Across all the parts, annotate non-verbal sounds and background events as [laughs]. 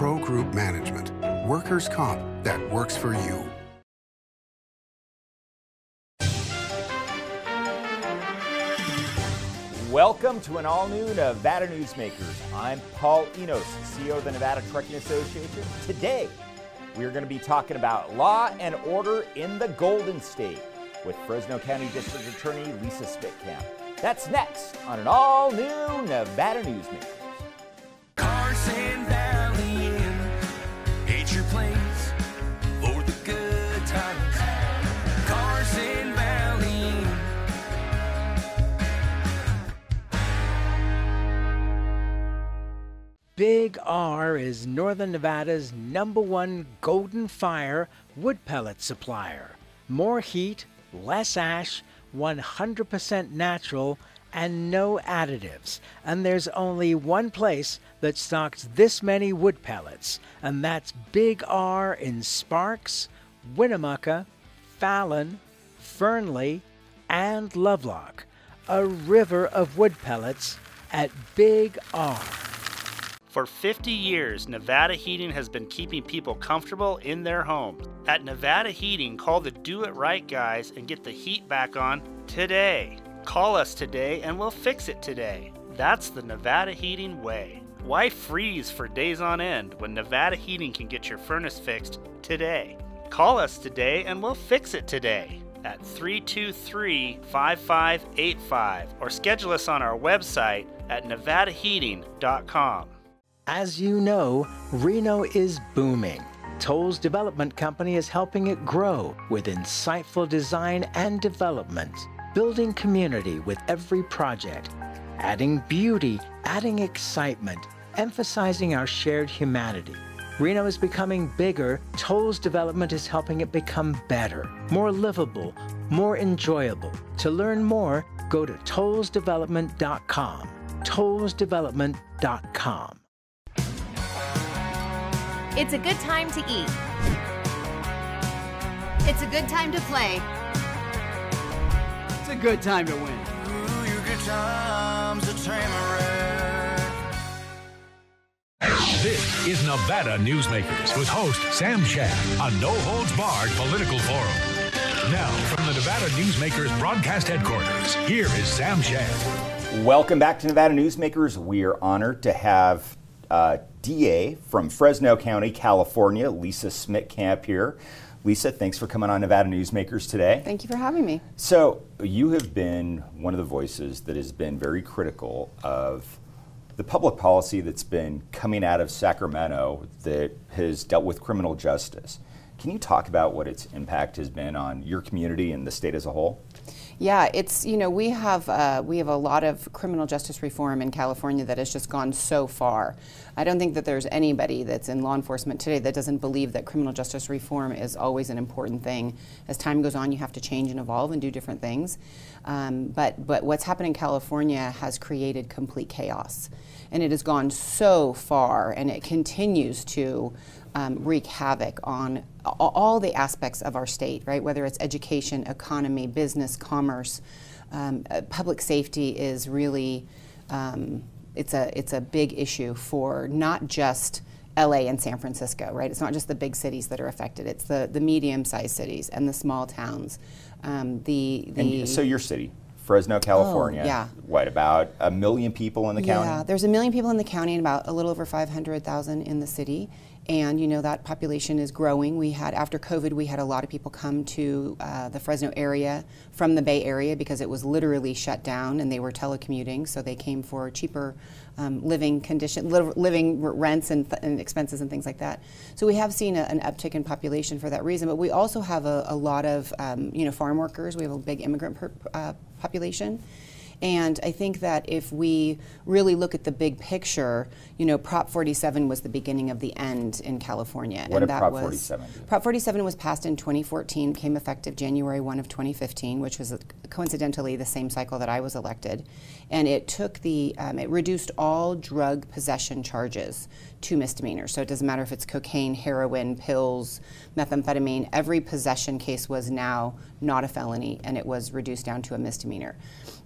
Pro Group Management. Workers' comp that works for you. Welcome to an all new Nevada Newsmakers. I'm Paul Enos, CEO of the Nevada Trucking Association. Today, we're going to be talking about law and order in the Golden State with Fresno County District Attorney Lisa Smittcamp. That's next on an all new Nevada Newsmakers. Big R is Northern Nevada's number one golden fire wood pellet supplier. More heat, less ash, 100% natural, and no additives. And there's only one place that stocks this many wood pellets, and that's Big R in Sparks, Winnemucca, Fallon, Fernley, and Lovelock. A river of wood pellets at Big R. For 50 years, Nevada Heating has been keeping people comfortable in their homes. At Nevada Heating, call the Do It Right guys and get the heat back on today. Call us today and we'll fix it today. That's the Nevada Heating way. Why freeze for days on end when Nevada Heating can get your furnace fixed today? Call us today and we'll fix it today at 323 5585 or schedule us on our website at nevadaheating.com. As you know, Reno is booming. Tolles Development Company is helping it grow with insightful design and development, building community with every project, adding beauty, adding excitement, emphasizing our shared humanity. Reno is becoming bigger. Tolles development is helping it become better, more livable, more enjoyable. To learn more, go to tollesdevelopment.com. tollesdevelopment.com. It's a good time to eat. It's a good time to play. It's a good time to win. Ooh, your good times at Tamarack. This is Nevada Newsmakers with host Sam Shad, a no holds barred political forum. Now, from the Nevada Newsmakers broadcast headquarters, here is Sam Shad. Welcome back to Nevada Newsmakers. We are honored to have uh, DA from Fresno County, California, Lisa Smittcamp here. Lisa, thanks for coming on Nevada Newsmakers today. Thank you for having me. So, you have been one of the voices that has been very critical of the public policy that's been coming out of Sacramento that has dealt with criminal justice. Can you talk about what its impact has been on your community and the state as a whole? Yeah, it's you know we have uh, we have a lot of criminal justice reform in California that has just gone so far. I don't think that there's anybody that's in law enforcement today that doesn't believe that criminal justice reform is always an important thing. As time goes on, you have to change and evolve and do different things. Um, but but what's happened in California has created complete chaos, and it has gone so far, and it continues to um, wreak havoc on all the aspects of our state, right? Whether it's education, economy, business, commerce, um, uh, public safety is really um, it's a it's a big issue for not just LA and San Francisco, right? It's not just the big cities that are affected; it's the the medium-sized cities and the small towns. Um, the the and so your city. Fresno, California. Oh, yeah. What, about a million people in the county? Yeah, there's a million people in the county and about a little over 500,000 in the city and you know that population is growing. We had after COVID, we had a lot of people come to uh, the Fresno area from the Bay Area because it was literally shut down, and they were telecommuting, so they came for cheaper um, living condition, li- living rents and, and, expenses and things like that. So we have seen a, an uptick in population for that reason, but we also have a, a lot of um, you know farm workers. We have a big immigrant uh, population. And I think that if we really look at the big picture, you know, Prop 47 was the beginning of the end in California. What and that Prop was, 47 do? Prop 47 was passed in 2014, became effective January 1 of 2015, which was coincidentally the same cycle that I was elected. And it took the, um, it reduced all drug possession charges to misdemeanors. So it doesn't matter if it's cocaine, heroin, pills, methamphetamine, every possession case was now not a felony and it was reduced down to a misdemeanor.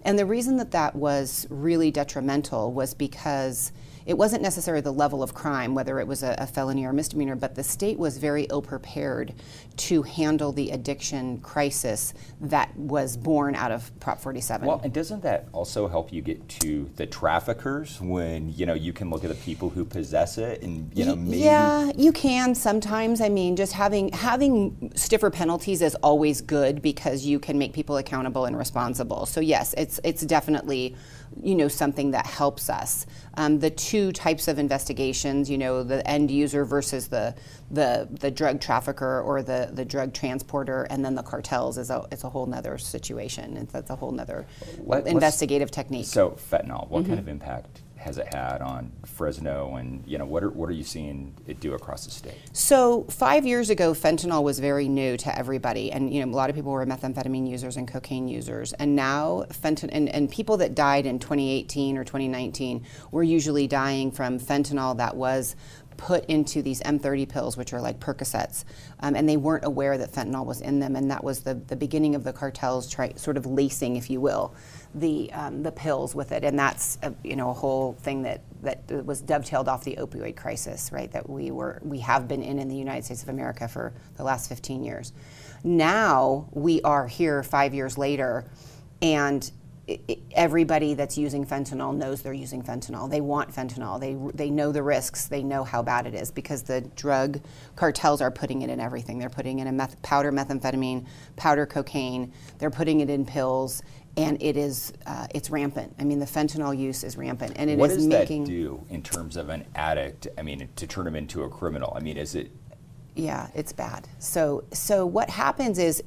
And the reason that that was really detrimental was because it wasn't necessarily the level of crime, whether it was a, a felony or a misdemeanor, but the state was very ill prepared to handle the addiction crisis that was born out of Prop 47. Well, and doesn't that also help you get to the traffickers when you know you can look at the people who possess it and you know maybe yeah, you can sometimes. I mean, just having having stiffer penalties is always good because you can make people accountable and responsible. So yes, it's it's definitely you know something that helps us. Um, the two types of investigations, you know, the end user versus the the the drug trafficker or the the drug transporter, and then the cartels is a it's a whole nother situation. It's, that's a whole nother Let- investigative technique. So fentanyl, what Mm-hmm. kind of impact has it had on Fresno, and you know what are what are you seeing it do across the state? So five years ago, fentanyl was very new to everybody, and you know a lot of people were methamphetamine users and cocaine users, and now fentanyl and, and people that died in 2018 or 2019 were usually dying from fentanyl that was put into these M30 pills, which are like Percocets, um, and they weren't aware that fentanyl was in them, and that was the, the beginning of the cartels try, sort of lacing, if you will, the um, the pills with it, and that's a, you know a whole thing that that was dovetailed off the opioid crisis, right? That we were we have been in in the United States of America for the last 15 years. Now we are here five years later, and everybody that's using fentanyl knows they're using fentanyl. They want fentanyl. They they know the risks. They know how bad it is because the drug cartels are putting it in everything. They're putting it in meth- powder methamphetamine, powder cocaine. They're putting it in pills, and it is uh, it's rampant. I mean, the fentanyl use is rampant, and it is what does making that do in terms of an addict? I mean, to turn him into a criminal. I mean, is it Yeah, it's bad. So, so what happens is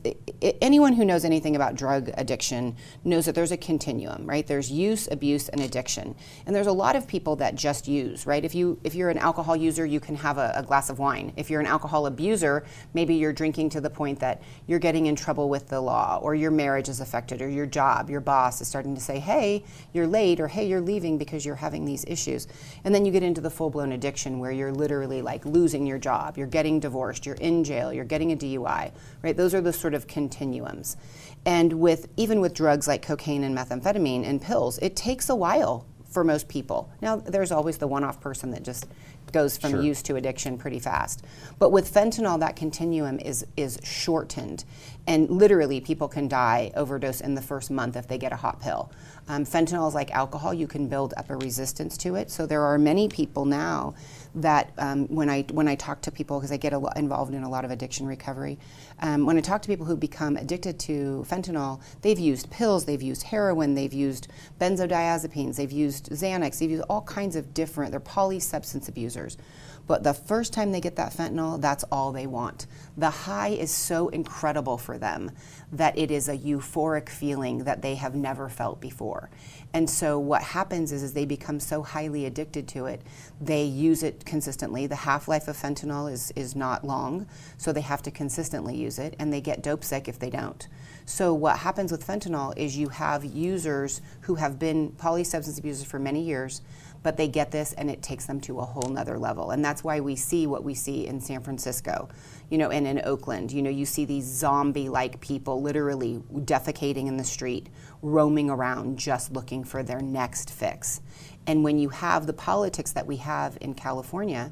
anyone who knows anything about drug addiction knows that there's a continuum, right? There's use, abuse, and addiction, and there's a lot of people that just use, right? If you if you're an alcohol user, you can have a, a glass of wine. If you're an alcohol abuser, maybe you're drinking to the point that you're getting in trouble with the law, or your marriage is affected, or your job, your boss is starting to say, "Hey, you're late," or "Hey, you're leaving because you're having these issues," and then you get into the full-blown addiction where you're literally like losing your job, you're getting divorced, you're in jail, you're getting a DUI, right? Those are the sort of continuums. And with even with drugs like cocaine and methamphetamine and pills, it takes a while for most people. Now, there's always the one-off person that just goes from Sure. use to addiction pretty fast. But with fentanyl, that continuum is is shortened, and literally people can die overdose in the first month if they get a hot pill. Um, fentanyl is like alcohol; you can build up a resistance to it. So there are many people now that um, when I when I talk to people because I get a lot involved in a lot of addiction recovery, um, when I talk to people who become addicted to fentanyl, they've used pills, they've used heroin, they've used benzodiazepines, they've used Xanax, they've used all kinds of different. They're polysubstance abusers. But the first time they get that fentanyl, that's all they want. The high is so incredible for them that it is a euphoric feeling that they have never felt before. And so what happens is, is they become so highly addicted to it, they use it consistently. The half-life of fentanyl is, is not long, so they have to consistently use it, and they get dope sick if they don't. So what happens with fentanyl is you have users who have been polysubstance abusers for many years, but they get this and it takes them to a whole nother level. And that's why we see what we see in San Francisco, you know, and in Oakland. You know, you see these zombie like people literally defecating in the street, roaming around just looking for their next fix. And when you have the politics that we have in California,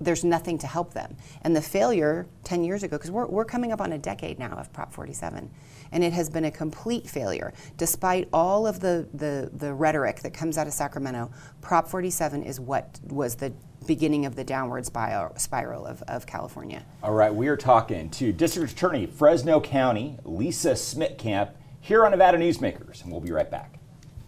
there's nothing to help them. And the failure 10 years ago, because we're, we're coming up on a decade now of Prop 47, and it has been a complete failure. Despite all of the, the, the rhetoric that comes out of Sacramento, Prop 47 is what was the beginning of the downward spiral, spiral of, of California. All right, we are talking to District Attorney Fresno County, Lisa Smittcamp, here on Nevada Newsmakers, and we'll be right back.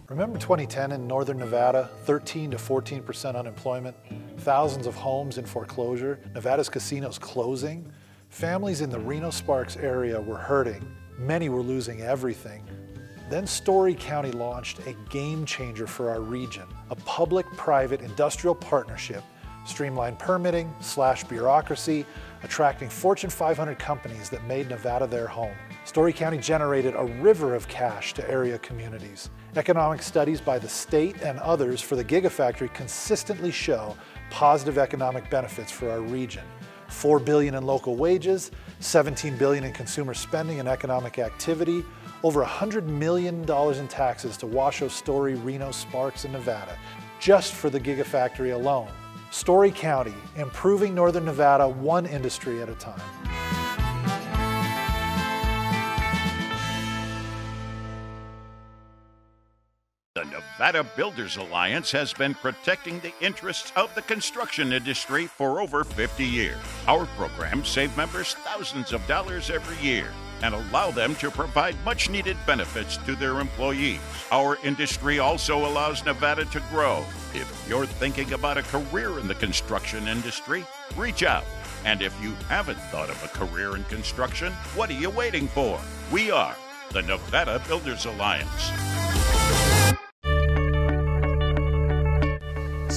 Remember 2010 in northern Nevada, 13 to 14 percent unemployment, thousands of homes in foreclosure, Nevada's casinos closing? Families in the Reno Sparks area were hurting. Many were losing everything. Then Storey County launched a game changer for our region, a public-private industrial partnership, streamlined permitting, slash bureaucracy, attracting Fortune 500 companies that made Nevada their home. Storey County generated a river of cash to area communities. Economic studies by the state and others for the Gigafactory consistently show positive economic benefits for our region. 4 billion in local wages, 17 billion in consumer spending and economic activity, over $100 million in taxes to Washoe, Storey, Reno, Sparks, and Nevada. just for the Gigafactory alone. Storey County, improving Northern Nevada one industry at a time. Nevada Builders Alliance has been protecting the interests of the construction industry for over 50 years. Our programs save members thousands of dollars every year and allow them to provide much needed benefits to their employees. Our industry also allows Nevada to grow. If you're thinking about a career in the construction industry, reach out. And if you haven't thought of a career in construction, what are you waiting for? We are the Nevada Builders Alliance.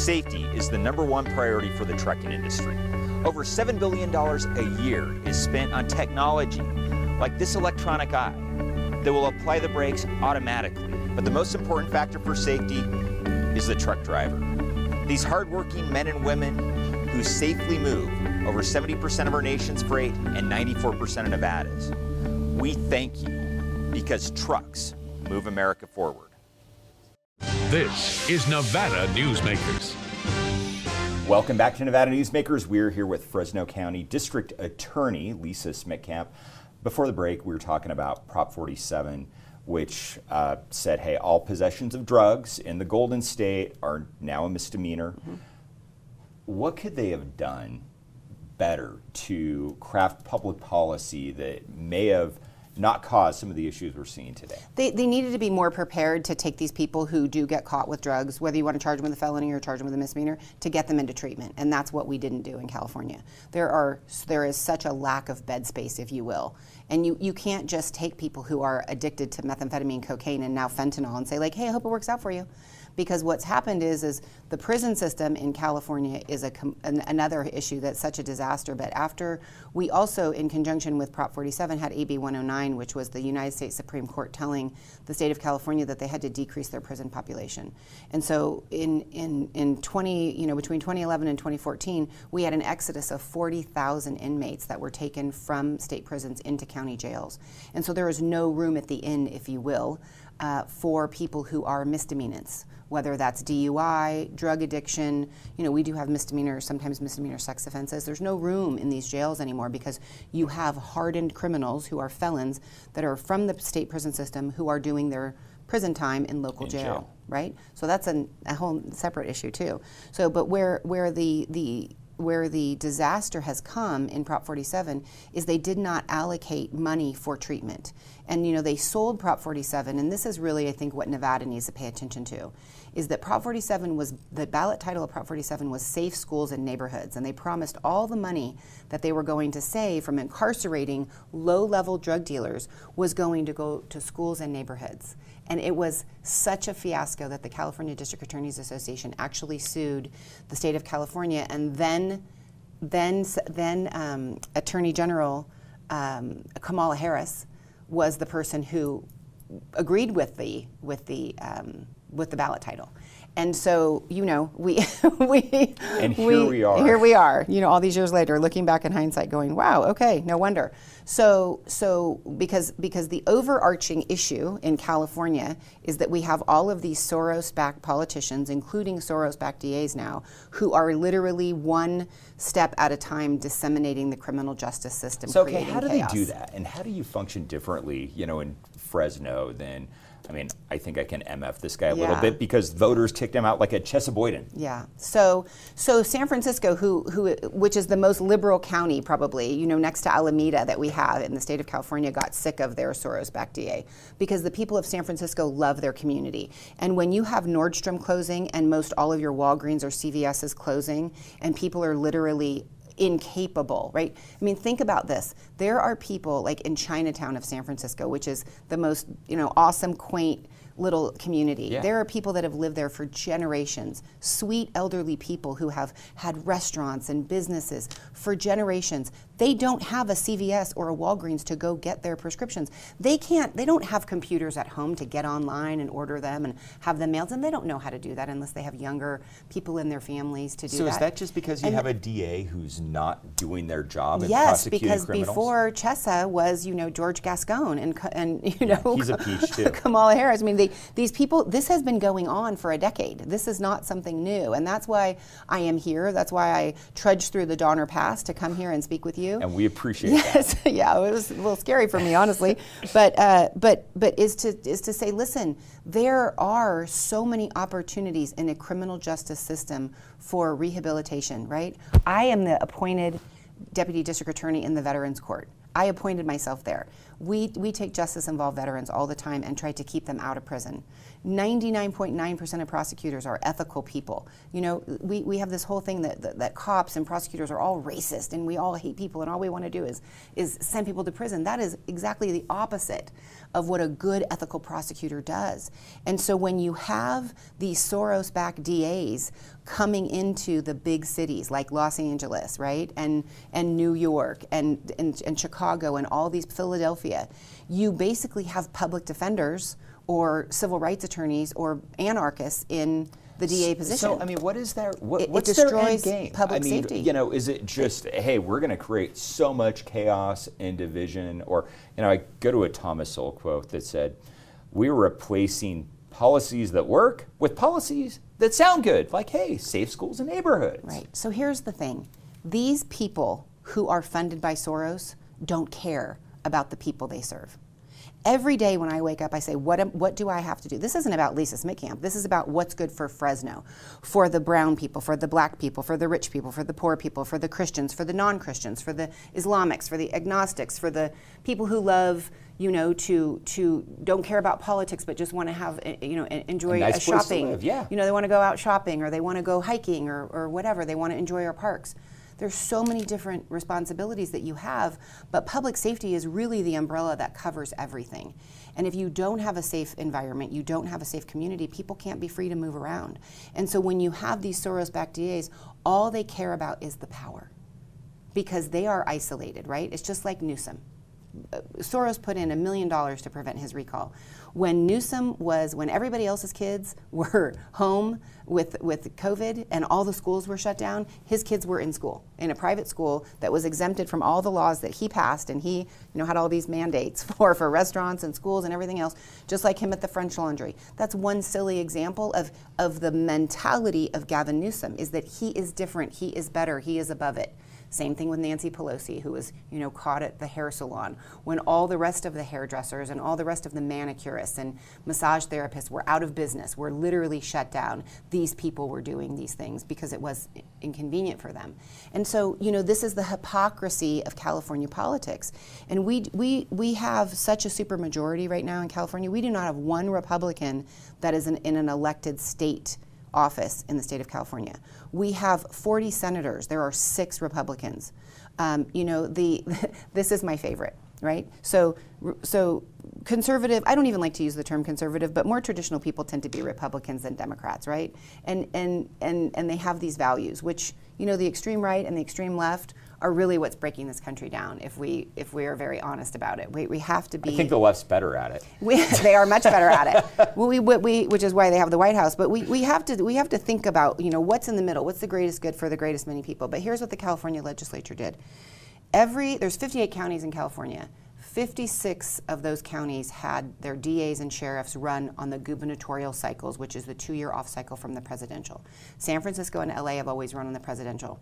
Safety is the number one priority for the trucking industry. Over $7 billion a year is spent on technology like this electronic eye that will apply the brakes automatically. But the most important factor for safety is the truck driver. These hardworking men and women who safely move over 70% of our nation's freight and 94% of Nevada's. We thank you because trucks move America forward. This is Nevada Newsmakers. Welcome back to Nevada Newsmakers. We're here with Fresno County District Attorney Lisa Smittcamp. Before the break, we were talking about Prop 47, which uh, said, hey, all possessions of drugs in the Golden State are now a misdemeanor. Mm-hmm. What could they have done better to craft public policy that may have not cause some of the issues we're seeing today. They, they needed to be more prepared to take these people who do get caught with drugs, whether you want to charge them with a felony or charge them with a misdemeanor, to get them into treatment. And that's what we didn't do in California. There are there is such a lack of bed space, if you will. And you, you can't just take people who are addicted to methamphetamine, cocaine, and now fentanyl and say, like, hey, I hope it works out for you because what's happened is is the prison system in California is a an, another issue that's such a disaster. But after we also, in conjunction with Prop 47, had AB 109, which was the United States Supreme Court telling the state of California that they had to decrease their prison population. And so in in in 20, you know, between 2011 and 2014, we had an exodus of 40,000 inmates that were taken from state prisons into county jails. And so there is no room at the inn, if you will, uh, for people who are misdemeanants whether that's DUI, drug addiction. You know, we do have misdemeanors, sometimes misdemeanor sex offenses. There's no room in these jails anymore because you have hardened criminals who are felons that are from the state prison system who are doing their prison time in local in jail, jail, right? So that's an, a whole separate issue too. So, but where where the the where the disaster has come in Prop 47 is they did not allocate money for treatment. And you know, they sold Prop 47 and this is really I think what Nevada needs to pay attention to is that Prop 47 was the ballot title of Prop 47 was safe schools and neighborhoods and they promised all the money that they were going to save from incarcerating low-level drug dealers was going to go to schools and neighborhoods. And it was such a fiasco that the California District Attorneys Association actually sued the state of California. And then then then um, Attorney General um, Kamala Harris was the person who agreed with the with the um, with the ballot title. And so, you know, we [laughs] we and here we, we, are. Here we are. You know, all these years later, looking back in hindsight, going, "Wow, okay, no wonder." So, so because because the overarching issue in California is that we have all of these Soros-backed politicians, including Soros-backed DAs now, who are literally one step at a time disseminating the criminal justice system. So, okay, how do chaos. they do that, and how do you function differently, you know, in Fresno than I mean, I think I can MF this guy a yeah. little bit because voters kicked him out like a Chesa Boudin. Yeah. So, so San Francisco, who, who, which is the most liberal county probably, you know, next to Alameda that we have in the state of California, got sick of their Soros-backed DA because the people of San Francisco love their community. And when you have Nordstrom closing and most all of your Walgreens or CVS is closing, and people are literally incapable, right? I mean, think about this. There are people like in Chinatown of San Francisco, which is the most, you know, awesome, quaint little community. Yeah. There are people that have lived there for generations, sweet elderly people who have had restaurants and businesses for generations. They don't have a CVS or a Walgreens to go get their prescriptions. They can't, they don't have computers at home to get online and order them and have them mailed, and they don't know how to do that unless they have younger people in their families to do so that. So is that just because you and have a DA who's not doing their job yes, because criminals? before Chesa was, you know, George Gascon and, and [laughs] you know, yeah, he's a peach too. [laughs] Kamala Harris. I mean, they, these people, this has been going on for a decade. This is not something new. And that's why I am here. That's why I trudged through the Donner Pass to come here and speak with you. And we appreciate yes, that. [laughs] yeah, it was a little scary for me, honestly. [laughs] but, uh, but, but is to, is to say, listen, there are so many opportunities in a criminal justice system for rehabilitation, right? I am the appointed deputy district attorney in the Veterans Court. I appointed myself there. We, we take justice involved veterans all the time and try to keep them out of prison. 99.9% of prosecutors are ethical people. You know, we, we have this whole thing that, that, that, cops and prosecutors are all racist and we all hate people and all we want to do is, is send people to prison. That is exactly the opposite of what a good ethical prosecutor does. And so when you have these Soros backed DAs coming into the big cities like Los Angeles, right, and, and New York and, and, and Chicago and all these, Philadelphia, you basically have public defenders or civil rights attorneys or anarchists in the DA position. So, I mean, what is their what, it, what's it destroys their end game? public I mean, safety. You know, is it just hey, we're going to create so much chaos and division, or you know, I go to a Thomas Sowell quote that said, "We're replacing policies that work with policies that sound good, like hey, safe schools and neighborhoods." Right. So here's the thing: these people who are funded by Soros don't care about the people they serve. Every day when I wake up, I say, what, am, what do I have to do? This isn't about Lisa Smittcamp. This is about what's good for Fresno, for the brown people, for the black people, for the rich people, for the poor people, for the Christians, for the non Christians, for the Islamics, for the agnostics, for the people who love, you know, to, to don't care about politics but just want to have, eh, you know, enjoy a nice shopping. Yeah. You know, they want to go out shopping or they want to go hiking or, or whatever. They want to enjoy our parks. There's so many different responsibilities that you have, but public safety is really the umbrella that covers everything. And if you don't have a safe environment, you don't have a safe community, people can't be free to move around. And so when you have these Soros backed DAs, all they care about is the power because they are isolated, right? It's just like Newsom. Soros put in a million dollars to prevent his recall. When Newsom was, when everybody else's kids [laughs] were home with, with COVID and all the schools were shut down, his kids were in school, in a private school that was exempted from all the laws that he passed and he you know, had all these mandates [laughs] for, for restaurants and schools and everything else, just like him at the French Laundry. That's one silly example of, of the mentality of Gavin Newsom, is that he is different, he is better, he is above it. Same thing with Nancy Pelosi, who was, you know, caught at the hair salon when all the rest of the hairdressers and all the rest of the manicurists and massage therapists were out of business, were literally shut down. These people were doing these things because it was inconvenient for them. And so, you know, this is the hypocrisy of California politics. And we we we have such a supermajority right now in California. We do not have one Republican that is in, in an elected state office in the state of California. We have 40 senators. There are six Republicans. Um, you know, the [laughs] this is my favorite, right? So, so conservative. I don't even like to use the term conservative, but more traditional people tend to be Republicans than Democrats, right? And and and and they have these values, which you know, the extreme right and the extreme left are really what's breaking this country down. If we if we are very honest about it, we, we have to be. I think the left's better at it. We, they are much better at it. [laughs] Well, we, we, which is why they have the White House. But we, we have to we have to think about you know what's in the middle. What's the greatest good for the greatest many people? But here's what the California legislature did. Every there's 58 counties in California. 56 of those counties had their DAs and sheriffs run on the gubernatorial cycles, which is the two year off cycle from the presidential. San Francisco and LA have always run on the presidential.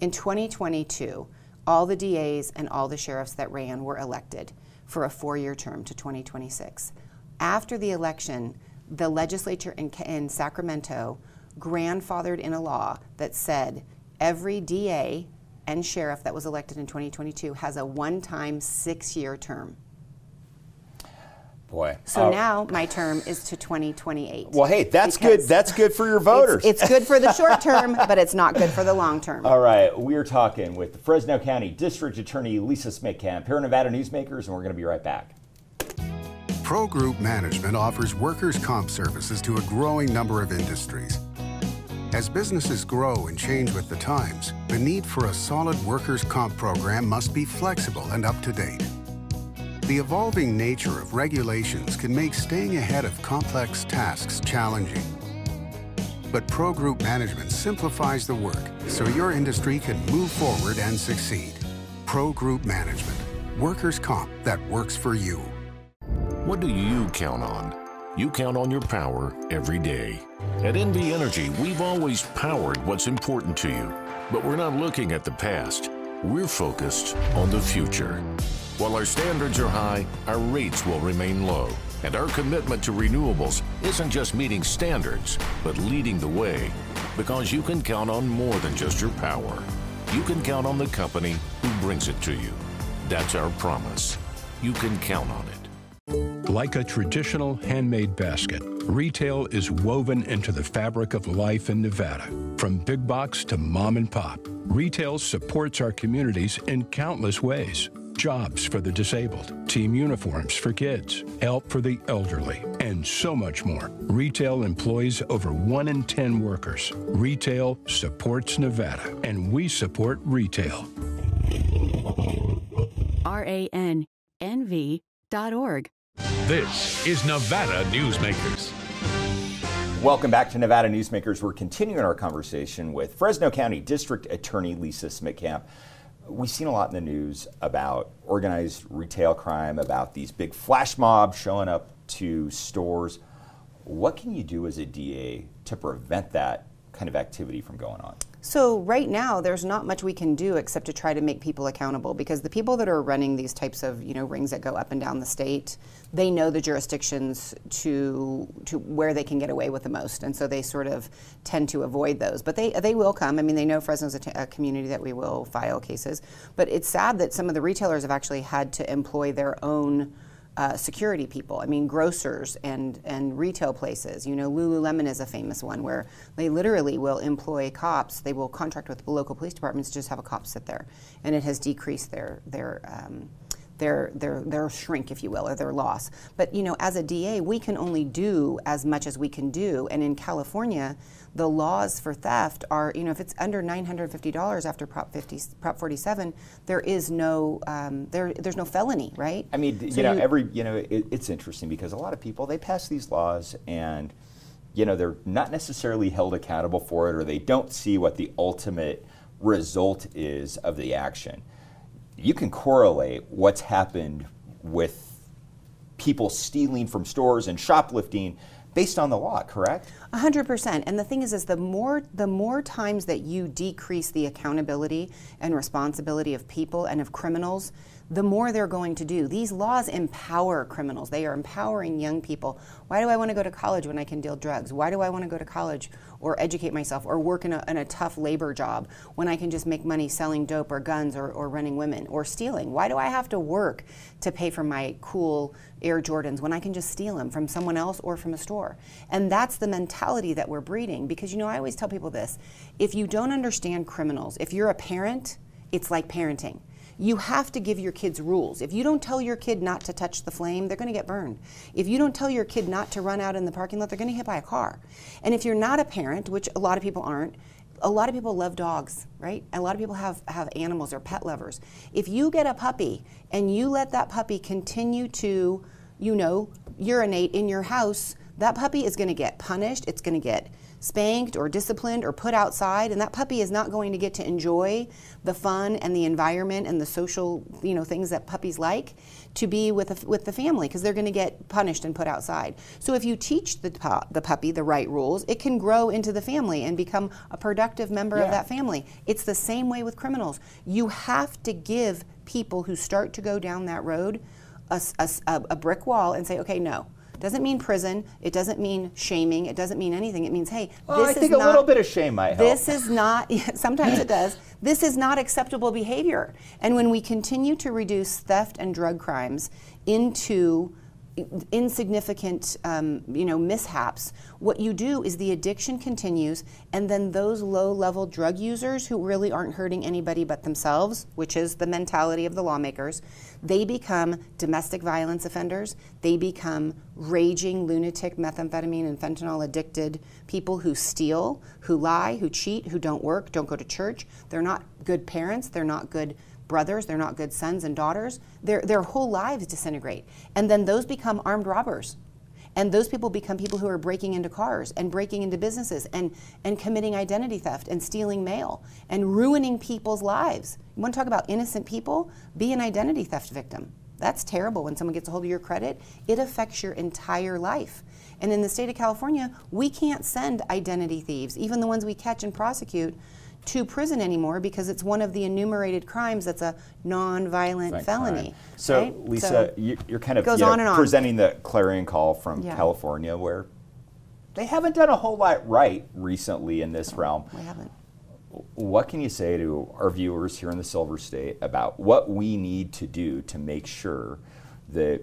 In 2022, all the DAs and all the sheriffs that ran were elected for a four year term to 2026. After the election, the legislature in, in, Sacramento grandfathered in a law that said every DA and sheriff that was elected in 2022 has a one time six year term. Boy. So uh, now my term is to 2028. Well, hey, that's good. That's good for your voters. It's, it's good for the short [laughs] term, but it's not good for the long term. All right, we're talking with the Fresno County District Attorney Lisa Smittcamp here in Nevada Newsmakers, and we're going to be right back. Pro Group Management offers workers' comp services to a growing number of industries. As businesses grow and change with the times, the need for a solid workers' comp program must be flexible and up to date. The evolving nature of regulations can make staying ahead of complex tasks challenging. But Pro Group Management simplifies the work so your industry can move forward and succeed. Pro Group Management, workers' comp that works for you. What do you count on? you count on your power every day. At NV Energy, we've always powered what's important to you, but we're not looking at the past. We're focused on the future. While our standards are high, our rates will remain low. And our commitment to renewables isn't just meeting standards, but leading the way. Because you can count on more than just your power. You can count on the company who brings it to you. That's our promise. You can count on it. Like a traditional handmade basket, retail is woven into the fabric of life in Nevada. From big box to mom and pop, retail supports our communities in countless ways. Jobs for the disabled, team uniforms for kids, help for the elderly, and so much more. Retail employs over 1 in 10 workers. Retail supports Nevada, and we support retail. R A N N V dot org. This is Nevada Newsmakers. Welcome back to Nevada Newsmakers. We're continuing our conversation with Fresno County District Attorney Lisa Smittcamp. We've seen a lot in the news about organized retail crime, about these big flash mobs showing up to stores. What can you do as a DA to prevent that kind of activity from going on? So right now, there's not much we can do except to try to make people accountable because the people that are running these types of you know rings that go up and down the state, they know the jurisdictions to to where they can get away with the most, and so they sort of tend to avoid those. But they they will come. I mean, they know Fresno's a, t- a community that we will file cases. But it's sad that some of the retailers have actually had to employ their own uh, security people. I mean, grocers and, and retail places. You know, Lululemon is a famous one where they literally will employ cops. They will contract with local police departments to just have a cop sit there, and it has decreased their their. Um, their, their, their shrink, if you will, or their loss. But you know, as a DA, we can only do as much as we can do. And in California, the laws for theft are, you know, if it's under $950 after Prop 50, Prop 47, there is no, um, there, there's no felony, right? I mean, so you know, you, every, you know, it, it's interesting because a lot of people they pass these laws and, you know, they're not necessarily held accountable for it, or they don't see what the ultimate result is of the action. You can correlate what's happened with people stealing from stores and shoplifting based on the law, correct? A hundred percent. And the thing is, is the more the more times that you decrease the accountability and responsibility of people and of criminals, the more they're going to do. These laws empower criminals. They are empowering young people. Why do I want to go to college when I can deal drugs? Why do I want to go to college or educate myself or work in a, in a tough labor job when I can just make money selling dope or guns or, or running women or stealing? Why do I have to work to pay for my cool Air Jordans when I can just steal them from someone else or from a store? And that's the mentality that we're breeding because, you know, I always tell people this if you don't understand criminals, if you're a parent, it's like parenting you have to give your kids rules. If you don't tell your kid not to touch the flame, they're going to get burned. If you don't tell your kid not to run out in the parking lot, they're going to get hit by a car. And if you're not a parent, which a lot of people aren't, a lot of people love dogs, right? A lot of people have, have animals or pet lovers. If you get a puppy and you let that puppy continue to, you know, urinate in your house, that puppy is going to get punished. It's going to get spanked or disciplined or put outside and that puppy is not going to get to enjoy the fun and the environment and the social you know things that puppies like to be with, a, with the family because they're going to get punished and put outside. So if you teach the, pu- the puppy the right rules it can grow into the family and become a productive member yeah. of that family. It's the same way with criminals. You have to give people who start to go down that road a, a, a brick wall and say okay no doesn't mean prison. It doesn't mean shaming. It doesn't mean anything. It means, hey, well, this I think is a not, little bit of shame might help. This is not. [laughs] Sometimes it does. This is not acceptable behavior. And when we continue to reduce theft and drug crimes into insignificant um, you know mishaps. What you do is the addiction continues and then those low level drug users who really aren't hurting anybody but themselves which is the mentality of the lawmakers they become domestic violence offenders. They become raging lunatic methamphetamine and fentanyl addicted people who steal who lie who cheat who don't work don't go to church. They're not good parents. They're not good brothers, they're not good sons and daughters. Their, their whole lives disintegrate. And then those become armed robbers. And those people become people who are breaking into cars and breaking into businesses and, and committing identity theft and stealing mail and ruining people's lives. You want to talk about innocent people? Be an identity theft victim. That's terrible when someone gets a hold of your credit. It affects your entire life. And in the state of California, we can't send identity thieves, even the ones we catch and prosecute, to prison anymore because it's one of the enumerated crimes that's a non-violent Right, felony. right. So, right? Lisa, So you, you're kind of you know, on on. presenting the clarion call from Yeah. California, where they haven't done a whole lot right recently in this realm. we haven't. What can you say to our viewers here in the Silver State about what we need to do to make sure that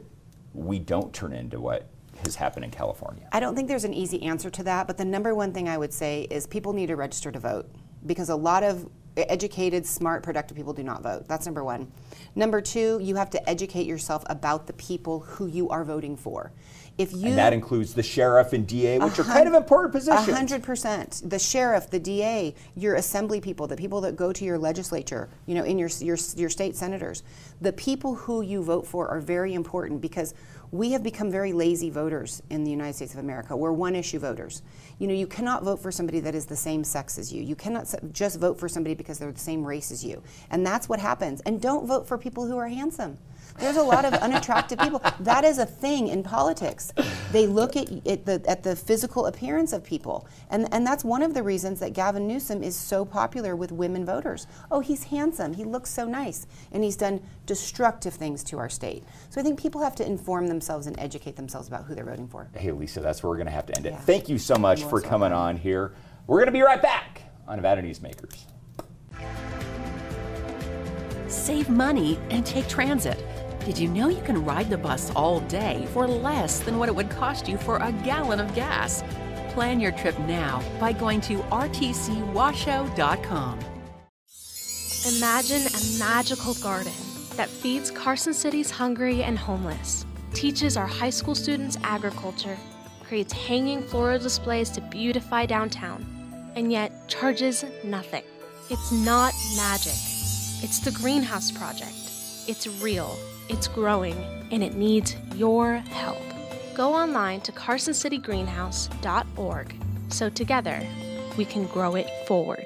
we don't turn into what has happened in California? I don't think there's an easy answer to that, but the number one thing I would say is people need to register to vote because a lot of educated, smart, productive people do not vote. That's number one. Number two, you have to educate yourself about the people who you are voting for. If you and that includes the sheriff and DA, which are kind of important positions. A hundred percent. The sheriff, the DA, your assembly people, the people that go to your legislature, you know, in your your your state senators, the people who you vote for are very important because we have become very lazy voters in the United States of America. We're one issue voters. You know, you cannot vote for somebody that is the same sex as you. You cannot just vote for somebody because they're the same race as you. And that's what happens. And don't vote for people who are handsome. There's a lot of unattractive people. That is a thing in politics. They look at, at, the, at the physical appearance of people. And, and that's one of the reasons that Gavin Newsom is so popular with women voters. Oh, he's handsome. He looks so nice. And he's done destructive things to our state. So I think people have to inform themselves and educate themselves about who they're voting for. Hey, Lisa, that's where we're going to have to end it. Yeah. Thank you so much You're for most coming on here. We're going to be right back on Nevada Newsmakers. Save money and take transit. Did you know you can ride the bus all day for less than what it would cost you for a gallon of gas? Plan your trip now by going to rtcwashoe.com. Imagine a magical garden that feeds Carson City's hungry and homeless, teaches our high school students agriculture, creates hanging floral displays to beautify downtown, and yet charges nothing. It's not magic. It's the Greenhouse Project. It's real, it's growing, and it needs your help. Go online to carsoncitygreenhouse.org so together we can grow it forward.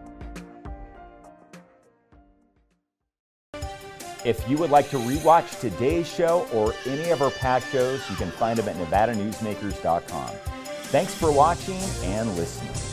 If you would like to rewatch today's show or any of our past shows, you can find them at nevadanewsmakers.com. Thanks for watching and listening.